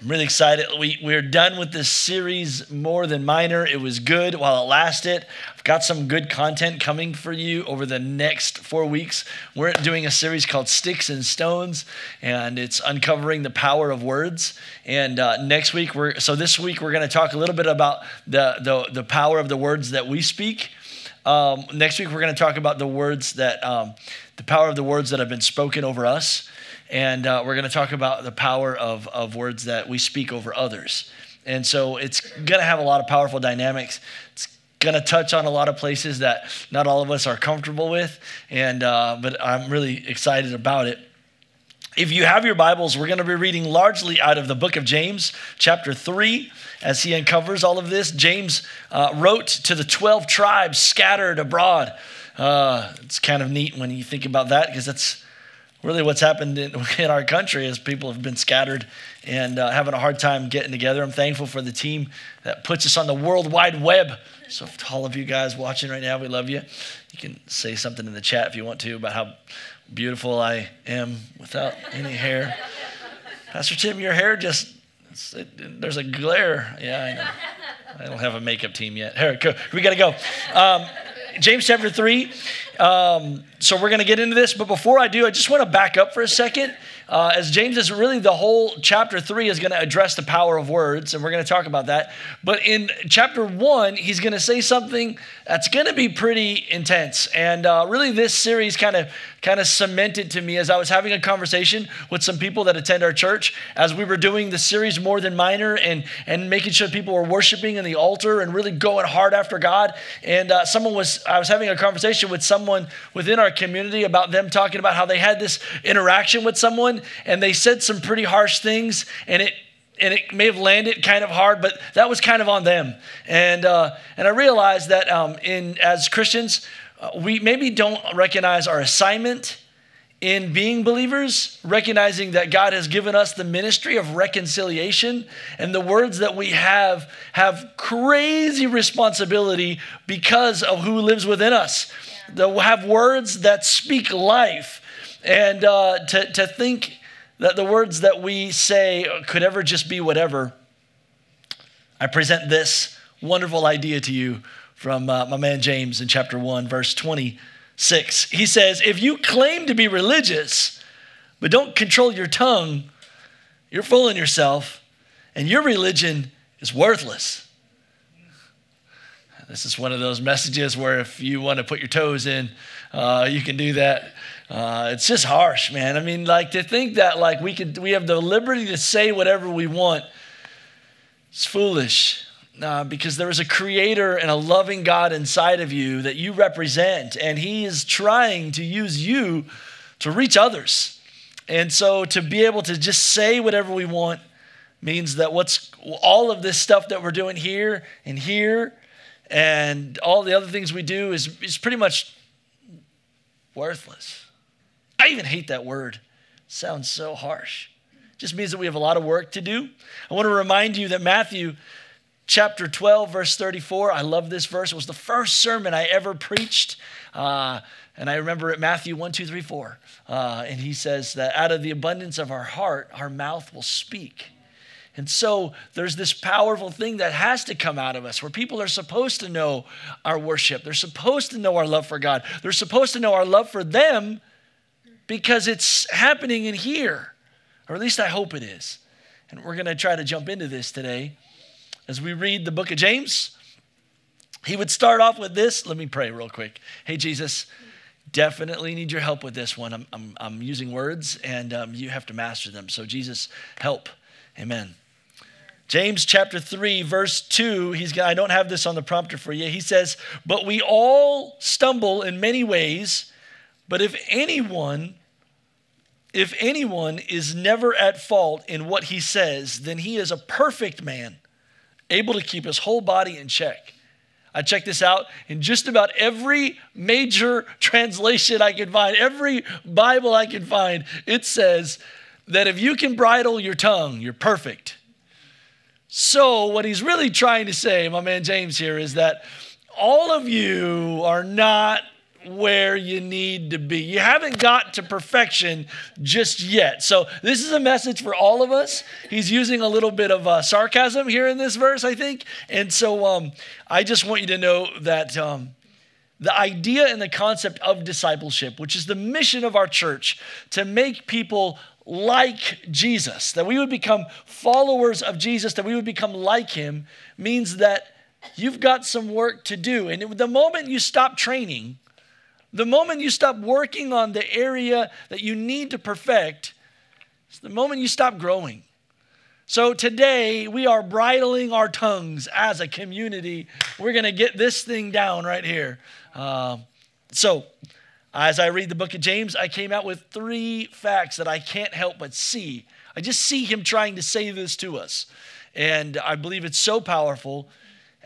I'm really excited. We, we're done with this series, More Than Minor. It was good while it lasted. I've got some good content coming for you over the next four weeks. We're doing a series called Sticks and Stones, and it's uncovering the power of words. And uh, next week, we're so this week, we're going to talk a little bit about the, the, the power of the words that we speak. Um, next week, we're going to talk about the words that, um, the power of the words that have been spoken over us and uh, we're going to talk about the power of, of words that we speak over others. And so it's going to have a lot of powerful dynamics. It's going to touch on a lot of places that not all of us are comfortable with, and uh, but I'm really excited about it. If you have your Bibles, we're going to be reading largely out of the book of James, chapter 3, as he uncovers all of this. James uh, wrote to the 12 tribes scattered abroad. Uh, it's kind of neat when you think about that because that's really what's happened in, in, our country is people have been scattered and uh, having a hard time getting together. I'm thankful for the team that puts us on the World Wide Web. So, to all of you guys watching right now, we love you. You can say something in the chat if you want to about how beautiful I am without any hair. Pastor Tim, your hair just, it, there's a glare. Yeah, I know. I don't have a makeup team yet. Here, we got to go. Um, James chapter 3. Um, so we're going to get into this, but before I do, I just want to back up for a second. Uh, as James is really the whole chapter 3 is going to address the power of words, and we're going to talk about that. But in chapter 1, he's going to say something that's going to be pretty intense. And uh, really, this series kind of kind of cemented to me as I was having a conversation with some people that attend our church as we were doing the series More Than Minor and, and making sure people were worshiping in the altar and really going hard after God. And uh, someone was, I was having a conversation with someone within our community about them talking about how they had this interaction with someone and they said some pretty harsh things and it and it may have landed kind of hard, but that was kind of on them. And uh, and I realized that um, in as Christians, uh, we maybe don't recognize our assignment in being believers, recognizing that God has given us the ministry of reconciliation, and the words that we have have crazy responsibility because of who lives within us. Yeah. That have words that speak life, and uh, to to think that the words that we say could ever just be whatever. I present this wonderful idea to you from uh, my man James in chapter 1, verse 26. He says, If you claim to be religious, but don't control your tongue, you're fooling yourself, and your religion is worthless. This is one of those messages where if you want to put your toes in, uh, you can do that. Uh, it's just harsh, man. I mean, like to think that like we could we have the liberty to say whatever we want. It's foolish uh, because there is a creator and a loving God inside of you that you represent, and He is trying to use you to reach others. And so to be able to just say whatever we want means that what's all of this stuff that we're doing here and here and all the other things we do is, is pretty much worthless. I even hate that word. Sounds so harsh. Just means that we have a lot of work to do. I want to remind you that Matthew chapter 12, verse 34. I love this verse. It was the first sermon I ever preached. Uh, and I remember it Matthew 1, 2, 3, 4. Uh, and he says that out of the abundance of our heart, our mouth will speak. And so there's this powerful thing that has to come out of us where people are supposed to know our worship. They're supposed to know our love for God. They're supposed to know our love for them because it's happening in here, or at least I hope it is. And we're going to try to jump into this today as we read the book of James, he would start off with this. Let me pray real quick. Hey, Jesus, definitely need your help with this one. I'm, I'm, I'm using words and um, you have to master them. So, Jesus, help. Amen. James chapter 3, verse 2, he's I don't have this on the prompter for you. He says, But we all stumble in many ways, but if anyone if anyone is never at fault in what he says, then he is a perfect man able to keep his whole body in check. I checked this out in just about every major translation I could find, every Bible I could find. It says that if you can bridle your tongue, you're perfect. So, what he's really trying to say, my man James here, is that all of you are not where you need to be. You haven't got to perfection just yet. So, this is a message for all of us. He's using a little bit of uh, sarcasm here in this verse, I think. And so, um, I just want you to know that. Um, the idea and the concept of discipleship, which is the mission of our church to make people like Jesus, that we would become followers of Jesus, that we would become like him, means that you've got some work to do. And the moment you stop training, the moment you stop working on the area that you need to perfect, it's the moment you stop growing. So today we are bridling our tongues as a community. We're going to get this thing down right here. Uh, so, as I read the book of James, I came out with three facts that I can't help but see. I just see him trying to say this to us. And I believe it's so powerful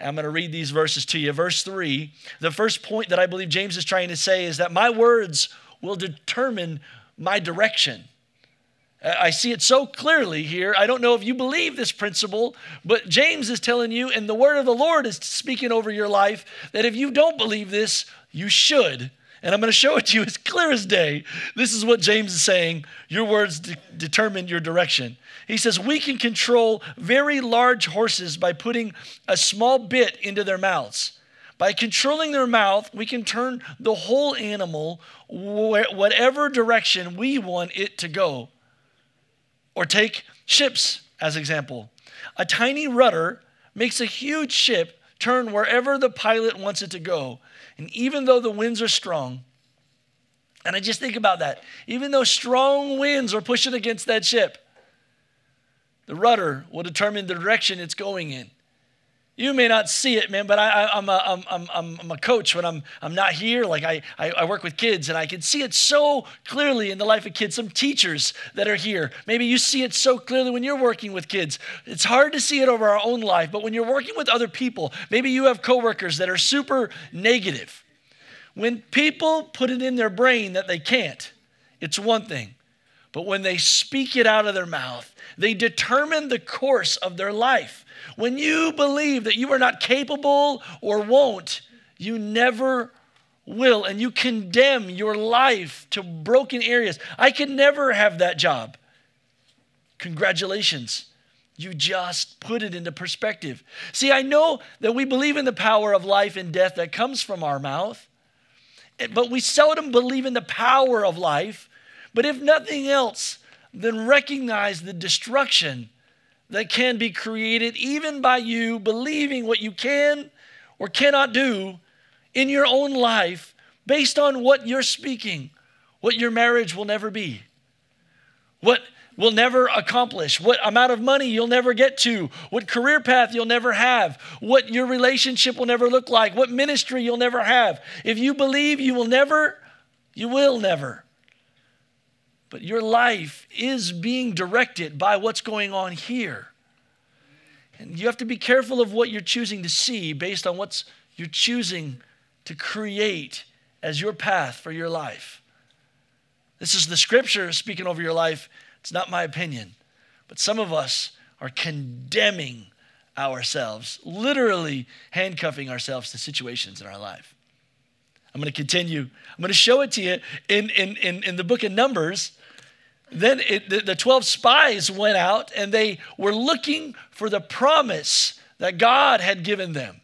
I'm going to read these verses to you. Verse 3, the first point that I believe James is trying to say is that my words will determine my direction. I see it so clearly here. I don't know if you believe this principle, but James is telling you, and the word of the Lord is speaking over your life, that if you don't believe this, you should. And I'm going to show it to you as clear as day. This is what James is saying. Your words de- determine your direction. He says, We can control very large horses by putting a small bit into their mouths. By controlling their mouth, we can turn the whole animal wh- whatever direction we want it to go. Or take ships as example. A tiny rudder makes a huge ship turn wherever the pilot wants it to go. And even though the winds are strong, and I just think about that, even though strong winds are pushing against that ship, the rudder will determine the direction it's going in. You may not see it, man, but I, am a, I'm, I'm, I'm a coach when I'm, I'm not here. Like I, I, I work with kids and I can see it so clearly in the life of kids. Some teachers that are here, maybe you see it so clearly when you're working with kids. It's hard to see it over our own life, but when you're working with other people, maybe you have coworkers that are super negative. When people put it in their brain that they can't, it's one thing. But when they speak it out of their mouth, they determine the course of their life. When you believe that you are not capable or won't, you never will. And you condemn your life to broken areas. I could never have that job. Congratulations. You just put it into perspective. See, I know that we believe in the power of life and death that comes from our mouth, eh, but we seldom believe in the power of life but if nothing else, then recognize the destruction that can be created even by you believing what you can or cannot do in your own life based on what you're speaking, what your marriage will never be, what will never accomplish, what amount of money you'll never get to, what career path you'll never have, what your relationship will never look like, what ministry you'll never have. If you believe you will never, you will never. But your life is being directed by what's going on here. And you have to be careful of what you're choosing to see based on what's you're choosing to create as your path for your life. This is the scripture speaking over your life. It's not my opinion. But some of us are condemning ourselves, literally handcuffing ourselves to situations in our life. I'm going to continue. I'm going to show it to you in, in, in, in the book of Numbers then it, the, the 12 spies went out and they were looking for the promise that God had given them.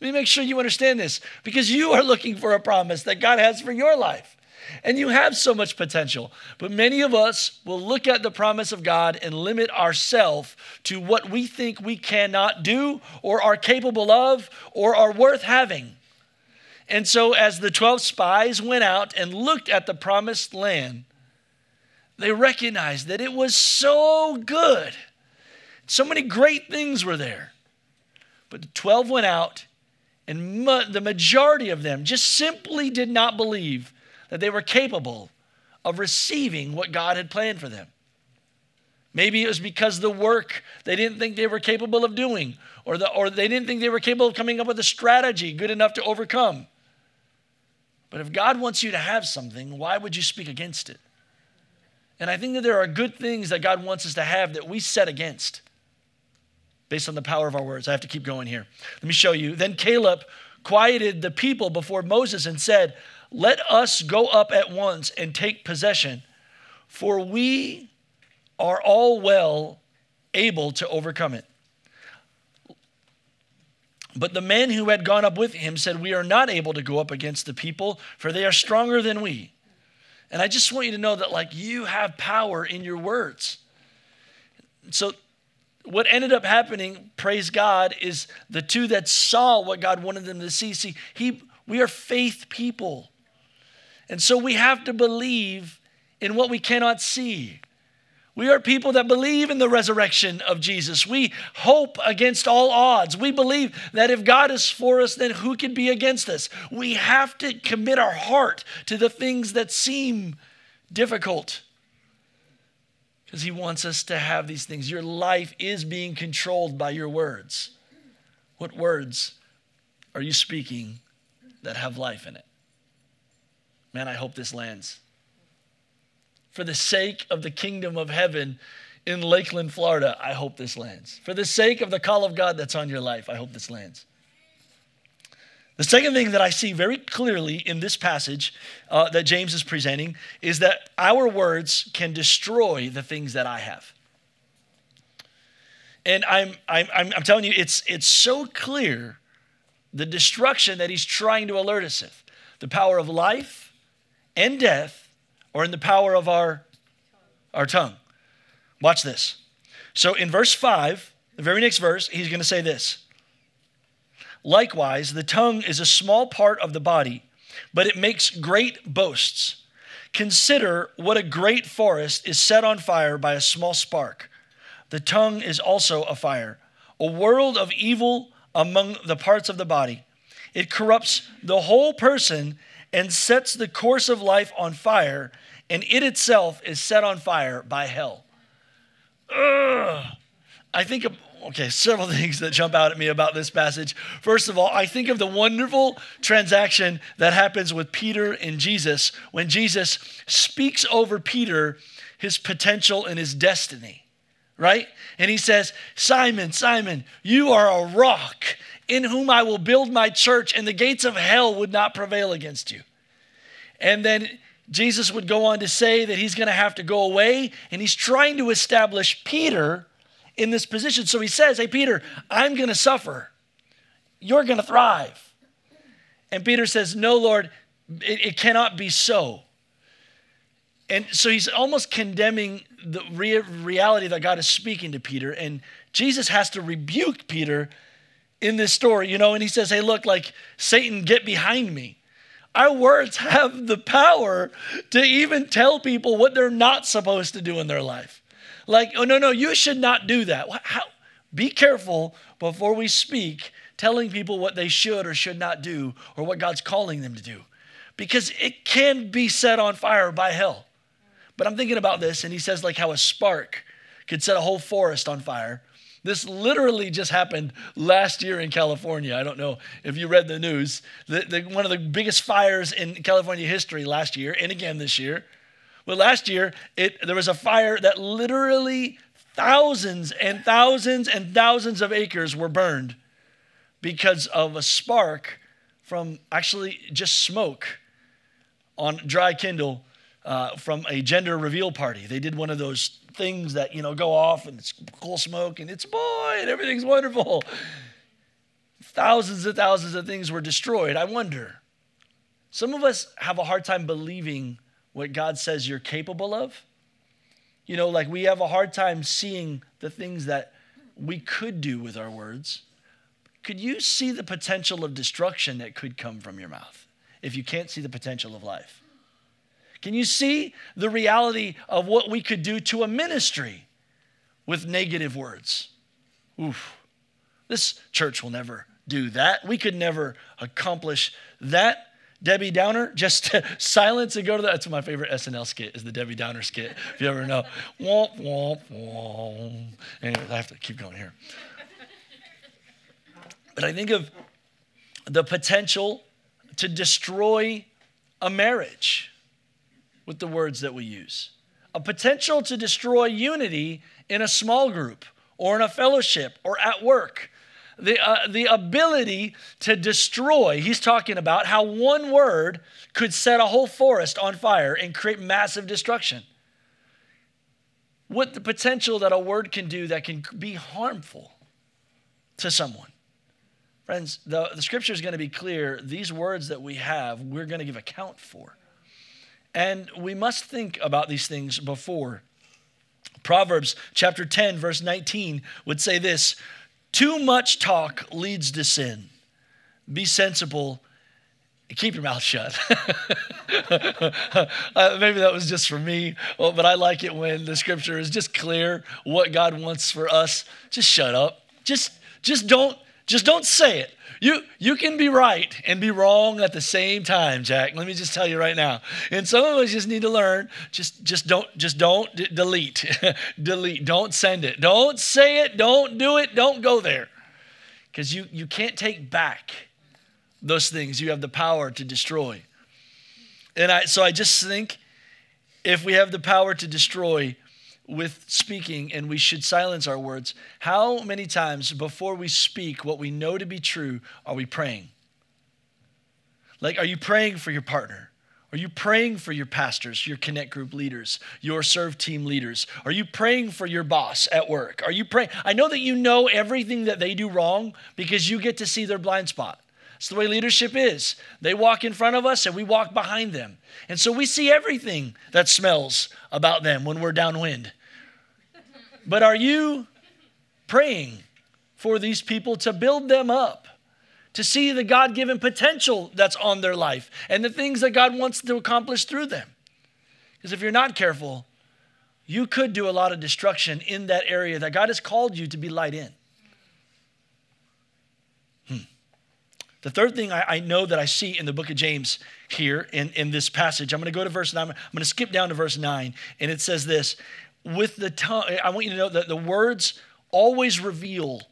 Let me make sure you understand this because you are looking for a promise that God has for your life. And you have so much potential. But many of us will look at the promise of God and limit ourselves to what we think we cannot do or are capable of or are worth having. And so, as the 12 spies went out and looked at the promised land, they recognized that it was so good. So many great things were there. But the 12 went out, and the majority of them just simply did not believe that they were capable of receiving what God had planned for them. Maybe it was because the work they didn't think they were capable of doing, or, the, or they didn't think they were capable of coming up with a strategy good enough to overcome. But if God wants you to have something, why would you speak against it? And I think that there are good things that God wants us to have that we set against based on the power of our words. I have to keep going here. Let me show you. Then Caleb quieted the people before Moses and said, let us go up at once and take possession, for we are all well able to overcome it. But the men who had gone up with him said, We are not able to go up against the people, for they are stronger than we. And I just want you to know that, like, you have power in your words. So, what ended up happening, praise God, is the two that saw what God wanted them to see. See, he, we are faith people. And so we have to believe in what we cannot see. We are people that believe in the resurrection of Jesus. We hope against all odds. We believe that if God is for us, then who can be against us? We have to commit our heart to the things that seem difficult because He wants us to have these things. Your life is being controlled by your words. What words are you speaking that have life in it? Man, I hope this lands for the sake of the kingdom of heaven in Lakeland, Florida, I hope this lands. For the sake of the call of God that's on your life, I hope this lands. The second thing that I see very clearly in this passage uh, that James is presenting is that our words can destroy the things that I have. And I'm, I'm, I'm telling you, it's, it's so clear the destruction that he's trying to alert us of the power of life and death or in the power of our, our tongue. Watch this. So in verse 5, the very next verse, he's going to say this. Likewise, the tongue is a small part of the body, but it makes great boasts. Consider what a great forest is set on fire by a small spark. The tongue is also a fire, a world of evil among the parts of the body. It corrupts the whole person and sets the course of life on fire, and it itself is set on fire by hell. Ugh. I think of, okay, several things that jump out at me about this passage. First of all, I think of the wonderful transaction that happens with Peter and Jesus when Jesus speaks over Peter his potential and his destiny, right? And he says, Simon, Simon, you are a rock in whom I will build my church, and the gates of hell would not prevail against you. And then Jesus would go on to say that he's going to have to go away, and he's trying to establish Peter in this position. So he says, Hey, Peter, I'm going to suffer. You're going to thrive. And Peter says, No, Lord, it, it, cannot be so. And so he's almost condemning the re- reality that God is speaking to Peter. And Jesus has to rebuke Peter in this story, you know, and he says, Hey, look, like Satan, get behind me. Our words have the power to even tell people what they're not supposed to do in their life. Like, oh, no, no, you should not do that. How? Be careful before we speak, telling people what they should or should not do or what God's calling them to do, because it can be set on fire by hell. But I'm thinking about this, and he says, like, how a spark could set a whole forest on fire. This literally just happened last year in California. I don't know if you read the news. The, the, one of the biggest fires in California history last year, and again this year. Well, last year, it, there was a fire that literally thousands and thousands and thousands of acres were burned because of a spark from actually just smoke on dry kindle uh, from a gender reveal party. They did one of those things that, you know, go off and it's cool smoke and it's boy and everything's wonderful. Thousands and thousands of things were destroyed. I wonder, some of us have a hard time believing what God says you're capable of. You know, like we have a hard time seeing the things that we could do with our words. Could you see the potential of destruction that could come from your mouth if you can't see the potential of life? Can you see the reality of what we could do to a ministry with negative words? Oof. This church will never do that. We could never accomplish that. Debbie Downer, just silence and go to that. That's my favorite SNL skit is the Debbie Downer skit, if you ever know. Womp, womp, womp. Anyways, I have to keep going here. But I think of the potential to destroy a marriage with the words that we use. A potential to destroy unity in a small group or in a fellowship or at work. the, uh, the ability to destroy. He's talking about how one word could set a whole forest on fire and create massive destruction. What the potential that a word can do that can be harmful to someone. Friends, the, the scripture is going to be clear. These words that we have, we're going to give account for. And we must think about these things before. Proverbs chapter 10, verse 19 would say this Too much talk leads to sin. Be sensible keep your mouth shut. uh, maybe that was just for me, but I like it when the scripture is just clear what God wants for us. Just shut up. Just just don't just don't say it. You, you can be right and be wrong at the same time, Jack. Let me just tell you right now. And some of us just need to learn. Just, just don't, just don't d- delete, delete. Don't send it. Don't say it. Don't do it. Don't go there, because you you can't take back those things. You have the power to destroy. And I, so I just think if we have the power to destroy, with speaking and we should silence our words, how many times before we speak what we know to be true are we praying? Like, are you praying for your partner? Are you praying for your pastors, your connect group leaders, your serve team leaders? Are you praying for your boss at work? Are you praying? I know that you know everything that they do wrong because you get to see their blind spot. It's the way leadership is. They walk in front of us and we walk behind them. And so we see everything that smells about them when we're downwind. But are you praying for these people to build them up? To see the God given potential that's on their life and the things that God wants to accomplish through them. Because if you're not careful, you could do a lot of destruction in that area that God has called you to be light in. Hmm. The third thing I, I, know that I see in the book of James here in, in this passage, I'm going to go to verse 9. I'm going to skip down to verse 9, and it says this with the tongue, I want you to know that the words always reveal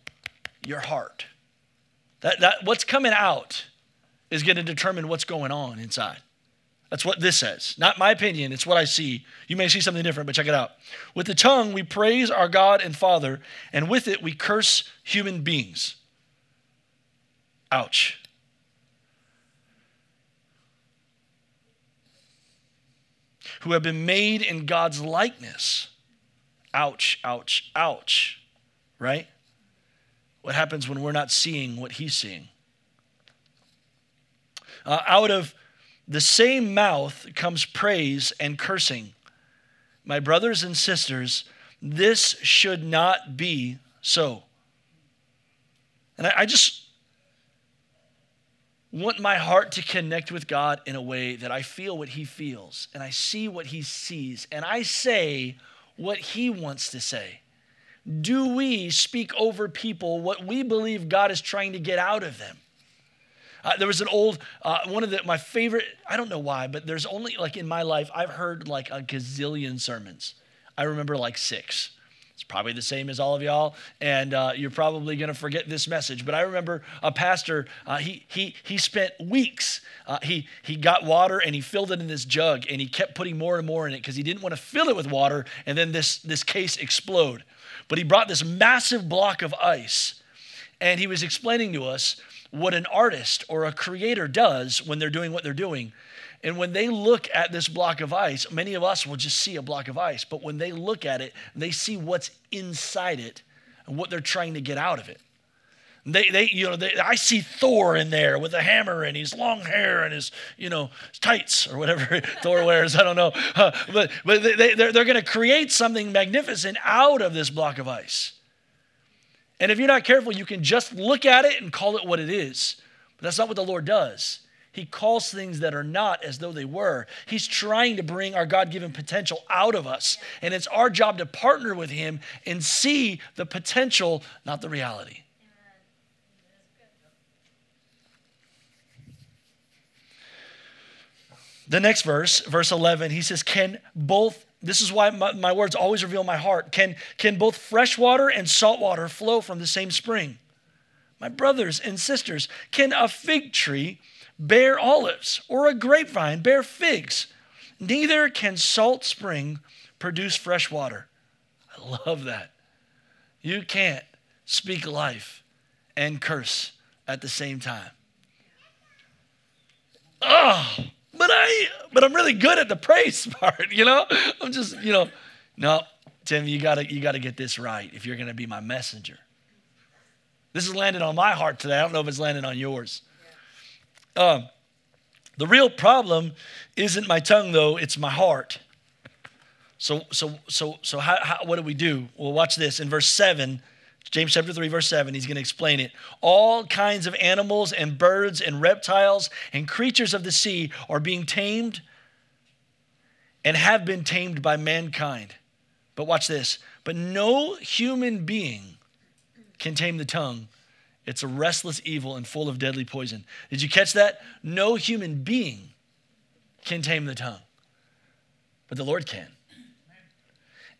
your heart. That, that what's coming out is going to determine what's going on inside. That's what this says. Not my opinion, it's what I see. You may see something different, but check it out. With the tongue, we praise our God and Father, and with it, we curse human beings. Ouch. Who have been made in God's likeness. Ouch, ouch, ouch, right? What happens when we're not seeing what he's seeing? Uh, out of the same mouth comes praise and cursing. My brothers and sisters, this should not be so. And I, I just want my heart to connect with God in a way that I feel what He feels and I see what He sees and I say what He wants to say? Do we speak over people what we believe God is trying to get out of them? Uh, there was an old, uh, one of the, my favorite, I don't know why, but there's only, like in my life, I've heard like a gazillion sermons. I remember like six. It's probably the same as all of y'all, and uh, you're probably going to forget this message. But I remember a pastor. Uh, he he he spent weeks. Uh, he he got water and he filled it in this jug, and he kept putting more and more in it because he didn't want to fill it with water, and then this this case explode. But he brought this massive block of ice, and he was explaining to us what an artist or a creator does when they're doing what they're doing and when they look at this block of ice, many of us will just see a block of ice, but when they look at it, they see what's inside it and what they're trying to get out of it. They, they, you know, they, I see Thor in there with a hammer and his long hair and his, you know, tights or whatever Thor wears. I don't know, uh, but but they, they're they're going to create something magnificent out of this block of ice. And if you're not careful, you can just look at it and call it what it is. But that's not what the Lord does. He calls things that are not as though they were. He's trying to bring our God given potential out of us. And it's our job to partner with Him and see the potential, not the reality. The next verse, verse 11, he says, Can both, this is why my, my words always reveal my heart, can, can both fresh water and salt water flow from the same spring? My brothers and sisters, can a fig tree bear olives, or a grapevine bear figs. Neither can salt spring produce fresh water. I love that. You can't speak life and curse at the same time. Oh, but I but I'm really good at the praise part, you know? I'm just, you know, no, Tim, you gotta you gotta get this right if you're gonna be my messenger. This is landed on my heart today. I don't know if it's landed on yours. Um, the real problem isn't my tongue, though, it's my heart. So, so, so, so how, how, what do we do? Well, watch this. In verse 7, James chapter 3, verse 7, he's going to explain it. All kinds of animals and birds and reptiles and creatures of the sea are being tamed and have been tamed by mankind. But watch this. But no human being can tame the tongue. It's a restless evil and full of deadly poison. Did you catch that? No human being can tame the tongue, but the Lord can.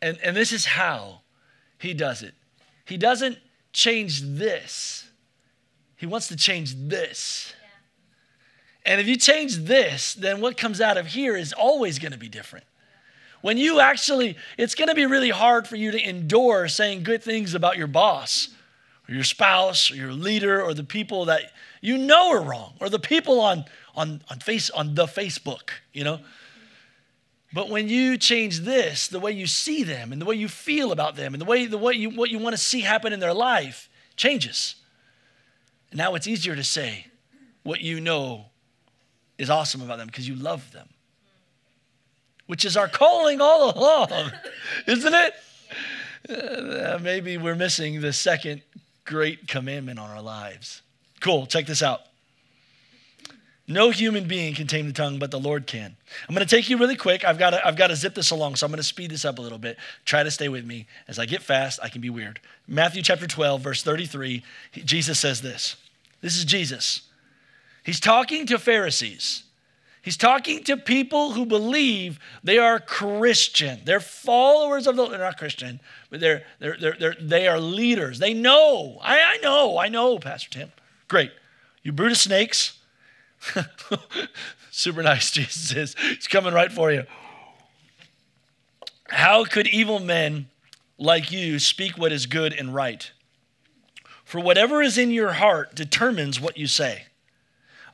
And, and this is how he does it. He doesn't change this, he wants to change this. And if you change this, then what comes out of here is always going to be different. When you actually, it's going to be really hard for you to endure saying good things about your boss or your spouse or your leader or the people that you know are wrong or the people on on on face on the Facebook, you know. But when you change this, the way you see them and the way you feel about them and the way the way you what you want to see happen in their life changes. And now it's easier to say what you know is awesome about them because you love them. Which is our calling all along, isn't it? Uh, maybe we're missing the second great commandment on our lives. Cool, check this out. No human being can tame the tongue, but the Lord can. I'm going to take you really quick. I've got to, I've got to zip this along, so I'm going to speed this up a little bit. Try to stay with me. As I get fast, I can be weird. Matthew chapter 12, verse 33, Jesus says this. This is Jesus. He's talking to Pharisees. He's talking to people who believe they are Christian. They're followers of the, they're not Christian, but they're, they're, they're, they're, they are leaders. They know. I, I know. I know, Pastor Tim. Great. You brood of snakes. Super nice, Jesus is. He's coming right for you. How could evil men like you speak what is good and right? For whatever is in your heart determines what you say.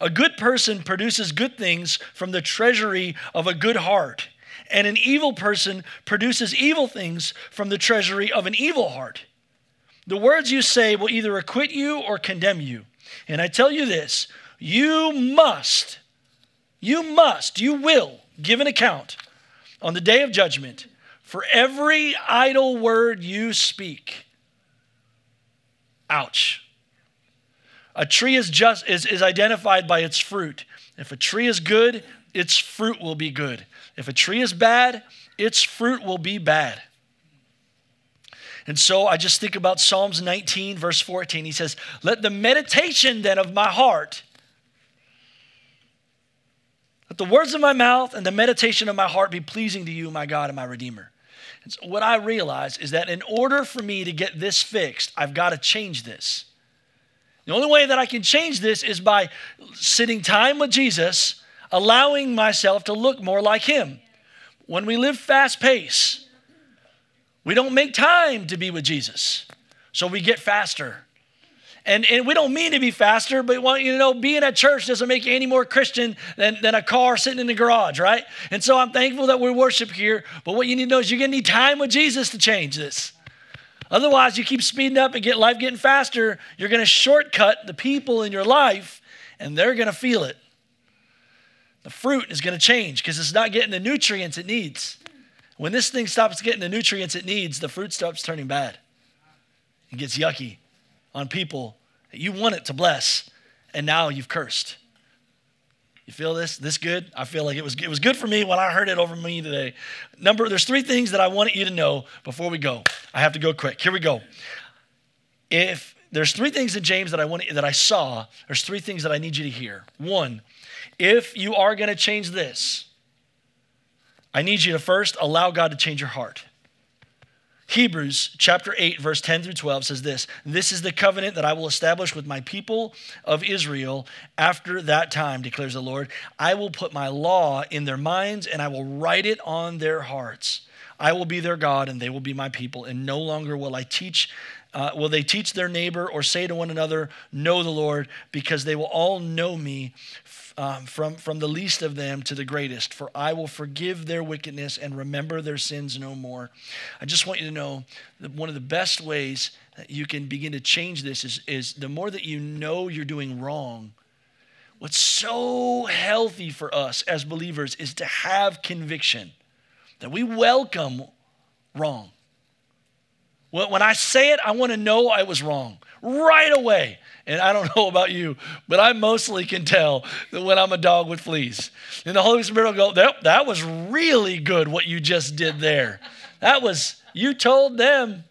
A good person produces good things from the treasury of a good heart, and an evil person produces evil things from the treasury of an evil heart. The words you say will either acquit you or condemn you. And I tell you this you must, you must, you will give an account on the day of judgment for every idle word you speak. Ouch. A tree is just is, is identified by its fruit. If a tree is good, its fruit will be good. If a tree is bad, its fruit will be bad. And so I just think about Psalms 19, verse 14. He says, Let the meditation then of my heart, let the words of my mouth and the meditation of my heart be pleasing to you, my God and my Redeemer. And so what I realize is that in order for me to get this fixed, I've got to change this. The only way that I can change this is by sitting time with Jesus, allowing myself to look more like Him. When we live fast pace, we don't make time to be with Jesus. So we get faster. And, and we don't mean to be faster, but want you to know being at church doesn't make you any more Christian than, than a car sitting in the garage, right? And so I'm thankful that we worship here. But what you need to know is you're to need time with Jesus to change this. Otherwise, you keep speeding up and get life getting faster, you're going to shortcut the people in your life and they're going to feel it. The fruit is going to change because it's not getting the nutrients it needs. When this thing stops getting the nutrients it needs, the fruit stops turning bad. It gets yucky on people that you want it to bless, and now you've cursed. You feel this? This good? I feel like it was it was good for me when I heard it over me today. Number there's three things that I want you to know before we go. I have to go quick. Here we go. If there's three things in James that I want that I saw, there's three things that I need you to hear. One, if you are going to change this, I need you to first allow God to change your heart. Hebrews chapter 8, verse 10 through 12 says this This is the covenant that I will establish with my people of Israel after that time, declares the Lord. I will put my law in their minds and I will write it on their hearts. I will be their God and they will be my people, and no longer will I teach uh, will they teach their neighbor or say to one another, Know the Lord, because they will all know me um, from, from the least of them to the greatest, for I will forgive their wickedness and remember their sins no more. I just want you to know that one of the best ways that you can begin to change this is, is the more that you know you're doing wrong, what's so healthy for us as believers is to have conviction that we welcome wrong. When I say it, I want to know I was wrong right away. And I don't know about you, but I mostly can tell that when I'm a dog with fleas. And the Holy Spirit will go, that, that was really good what you just did there. That was, you told them.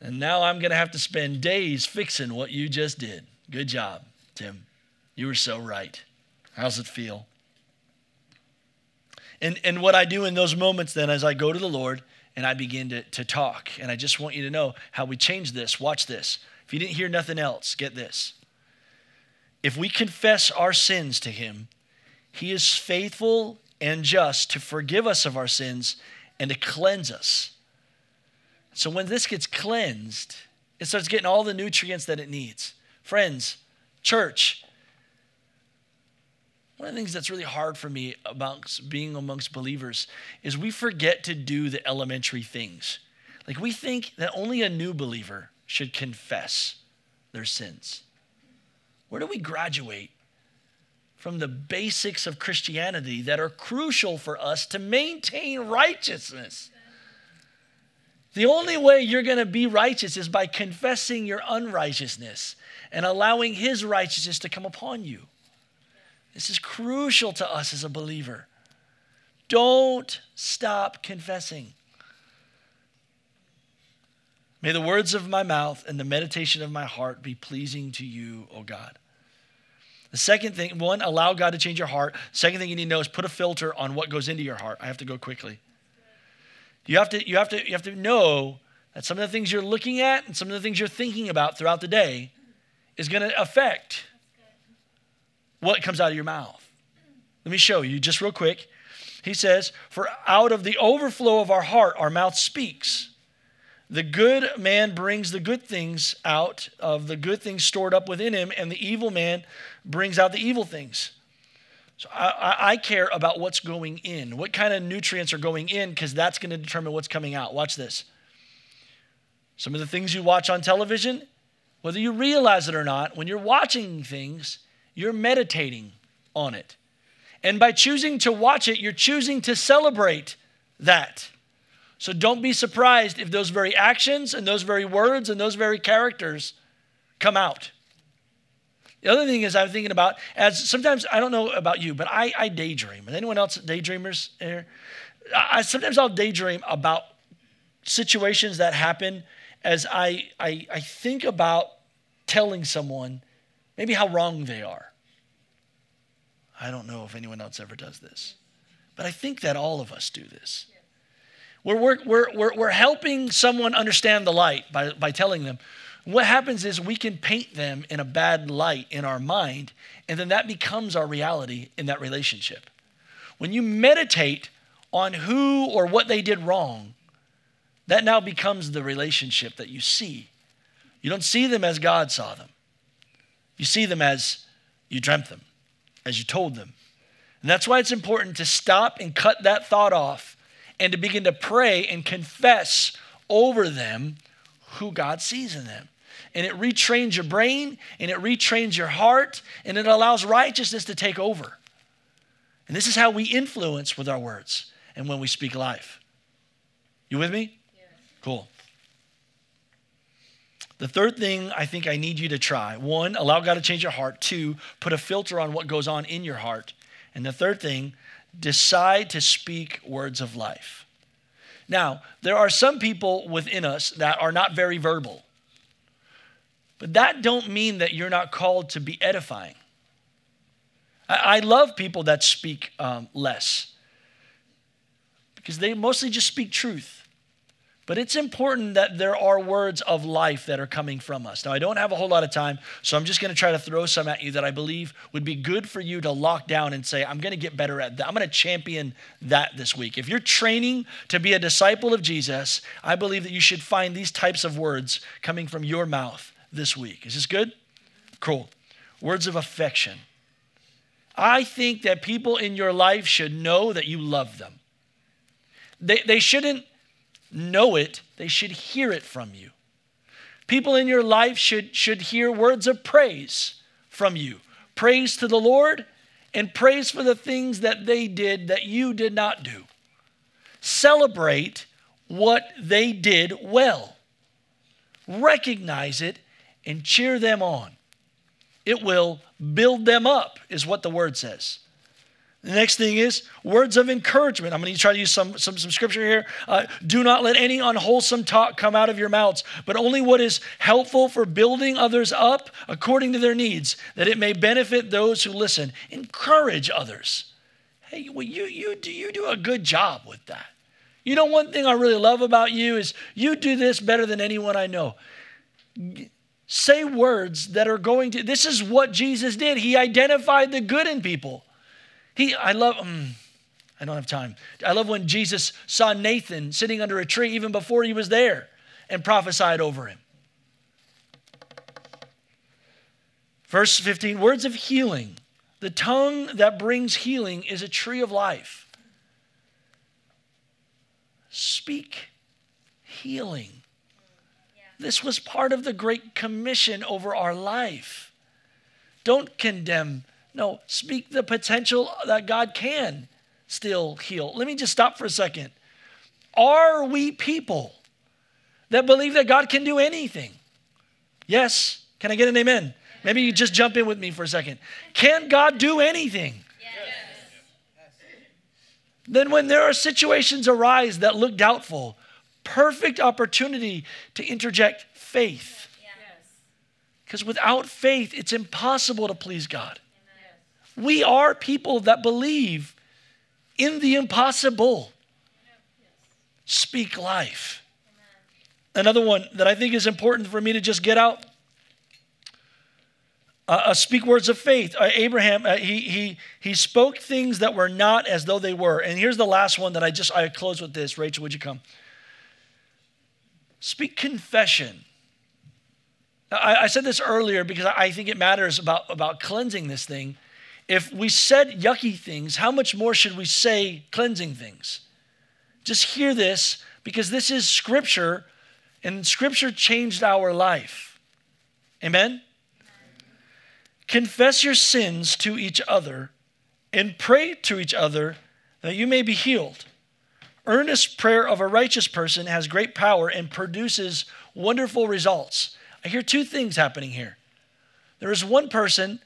And now I'm going to have to spend days fixing what you just did. Good job, Tim. You were so right. How's it feel? And, and what I do in those moments then as I go to the Lord and I begin to, to talk, and I just want you to know how we change this. Watch this. If you didn't hear nothing else, get this. If we confess our sins to Him, He is faithful and just to forgive us of our sins and to cleanse us. So when this gets cleansed, it starts getting all the nutrients that it needs. Friends, church, one of the things that's really hard for me about being amongst believers is we forget to do the elementary things. Like we think that only a new believer should confess their sins. Where do we graduate from the basics of Christianity that are crucial for us to maintain righteousness? The only way you're going to be righteous is by confessing your unrighteousness and allowing His righteousness to come upon you. This is crucial to us as a believer. Don't stop confessing. May the words of my mouth and the meditation of my heart be pleasing to you, O God. The second thing, one, allow God to change your heart. Second thing you need to know is put a filter on what goes into your heart. I have to go quickly. You have to, you have to, you have to know that some of the things you're looking at and some of the things you're thinking about throughout the day is going to affect what comes out of your mouth. Let me show you just real quick. He says, For out of the overflow of our heart, our mouth speaks. The good man brings the good things out of the good things stored up within him, and the evil man brings out the evil things. So I, I care about what's going in, what kind of nutrients are going in, because that's going to determine what's coming out. Watch this. Some of the things you watch on television, whether you realize it or not, when you're watching things, you're meditating on it. And by choosing to watch it, you're choosing to celebrate that. So don't be surprised if those very actions and those very words and those very characters come out. The other thing is I'm thinking about as sometimes I don't know about you, but I, I daydream. Is anyone else daydreamers here? I, sometimes I'll daydream about situations that happen as I, I, I think about telling someone maybe how wrong they are. I don't know if anyone else ever does this, but I think that all of us do this. We're, we're, we're, we're, helping someone understand the light by, by telling them. What happens is we can paint them in a bad light in our mind, and then that becomes our reality in that relationship. When you meditate on who or what they did wrong, that now becomes the relationship that you see. You don't see them as God saw them. You see them as you dreamt them, as you told them. And that's why it's important to stop and cut that thought off and to begin to pray and confess over them who God sees in them. And it retrains your brain and it retrains your heart and it allows righteousness to take over. And this is how we influence with our words and when we speak life. You with me? Yeah. Cool. The third thing I think I need you to try one, allow God to change your heart. Two, put a filter on what goes on in your heart. And the third thing, decide to speak words of life. Now, there are some people within us that are not very verbal. But that don't mean that you're not called to be edifying. I, I love people that speak um, less because they mostly just speak truth. But it's important that there are words of life that are coming from us. Now, I don't have a whole lot of time, so I'm just going to try to throw some at you that I believe would be good for you to lock down and say, I'm going to get better at that. I'm going to champion that this week. If you're training to be a disciple of Jesus, I believe that you should find these types of words coming from your mouth this week. Is this good? Cool. Words of affection. I think that people in your life should know that you love them. They, they shouldn't know it, they should hear it from you. People in your life should, should hear words of praise from you praise to the Lord and praise for the things that they did that you did not do. Celebrate what they did well, recognize it, and cheer them on. It will build them up, is what the word says. The next thing is words of encouragement. I'm going to try to use some, some, some scripture here. Uh, Do not let any unwholesome talk come out of your mouths, but only what is helpful for building others up according to their needs, that it may benefit those who listen. Encourage others. Hey, well, you, you, do, you do a good job with that. You know, one thing I really love about you is you do this better than anyone I know. Say words that are going to, this is what Jesus did. He identified the good in people. He, I love, um, I don't have time. I love when Jesus saw Nathan sitting under a tree even before he was there and prophesied over him. Verse 15 words of healing. The tongue that brings healing is a tree of life. Speak healing. This was part of the Great Commission over our life. Don't condemn no, speak the potential that God can still heal. Let me just stop for a second. Are we people that believe that God can do anything? Yes. Can I get an amen? Maybe you just jump in with me for a second. Can God do anything? Yes. Then, when there are situations arise that look doubtful, perfect opportunity to interject faith. Because without faith, it's impossible to please God. We are people that believe in the impossible. Speak life. Another one that I think is important for me to just get out. Uh, uh, speak words of faith. Uh, Abraham, uh, he, he, he spoke things that were not as though they were. And here's the last one that I just, I close with this. Rachel, would you come? Speak confession. I, I said this earlier because I think it matters about, about cleansing this thing. If we said yucky things, how much more should we say cleansing things? Just hear this because this is scripture and scripture changed our life. Amen? Confess your sins to each other and pray to each other that you may be healed. Earnest prayer of a righteous person has great power and produces wonderful results. I hear two things happening here. There is one person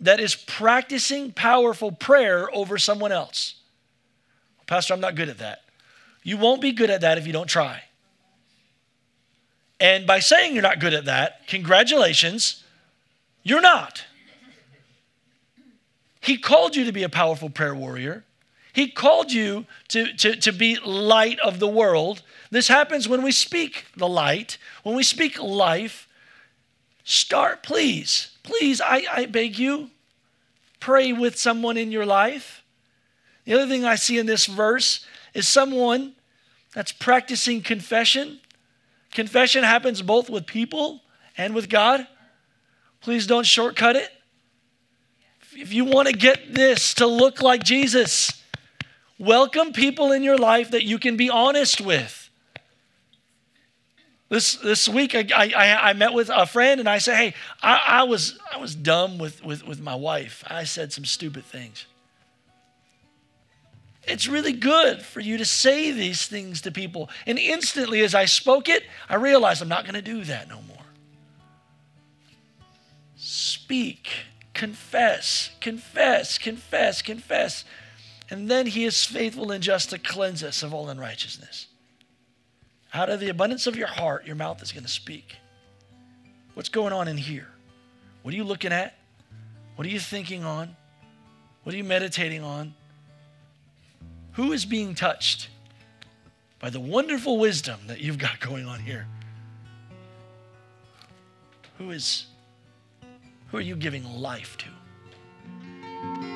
that is practicing powerful prayer over someone else. Pastor, I'm not good at that. You won't be good at that if you don't try. And by saying you're not good at that, congratulations, you're not. He called you to be a powerful prayer warrior. He called you to, to, to be light of the world. This happens when we speak the light, when we speak life. Start, please please, I, I beg you, pray with someone in your life. The other thing I see in this verse is someone that's practicing confession. Confession happens both with people and with God. Please don't shortcut it. If you want to get this to look like Jesus, welcome people in your life that you can be honest with. This, this week, I, I, I met with a friend and I said, Hey, I, I, was, I was dumb with, with, with my wife. I said some stupid things. It's really good for you to say these things to people. And instantly, as I spoke it, I realized I'm not going to do that no more. Speak, confess, confess, confess, confess. And then he is faithful and just to cleanse us of all unrighteousness. Out of the abundance of your heart, your mouth is going to speak. What's going on in here? What are you looking at? What are you thinking on? What are you meditating on? Who is being touched? by the wonderful wisdom that you've got going on here. Who is who are you giving life to?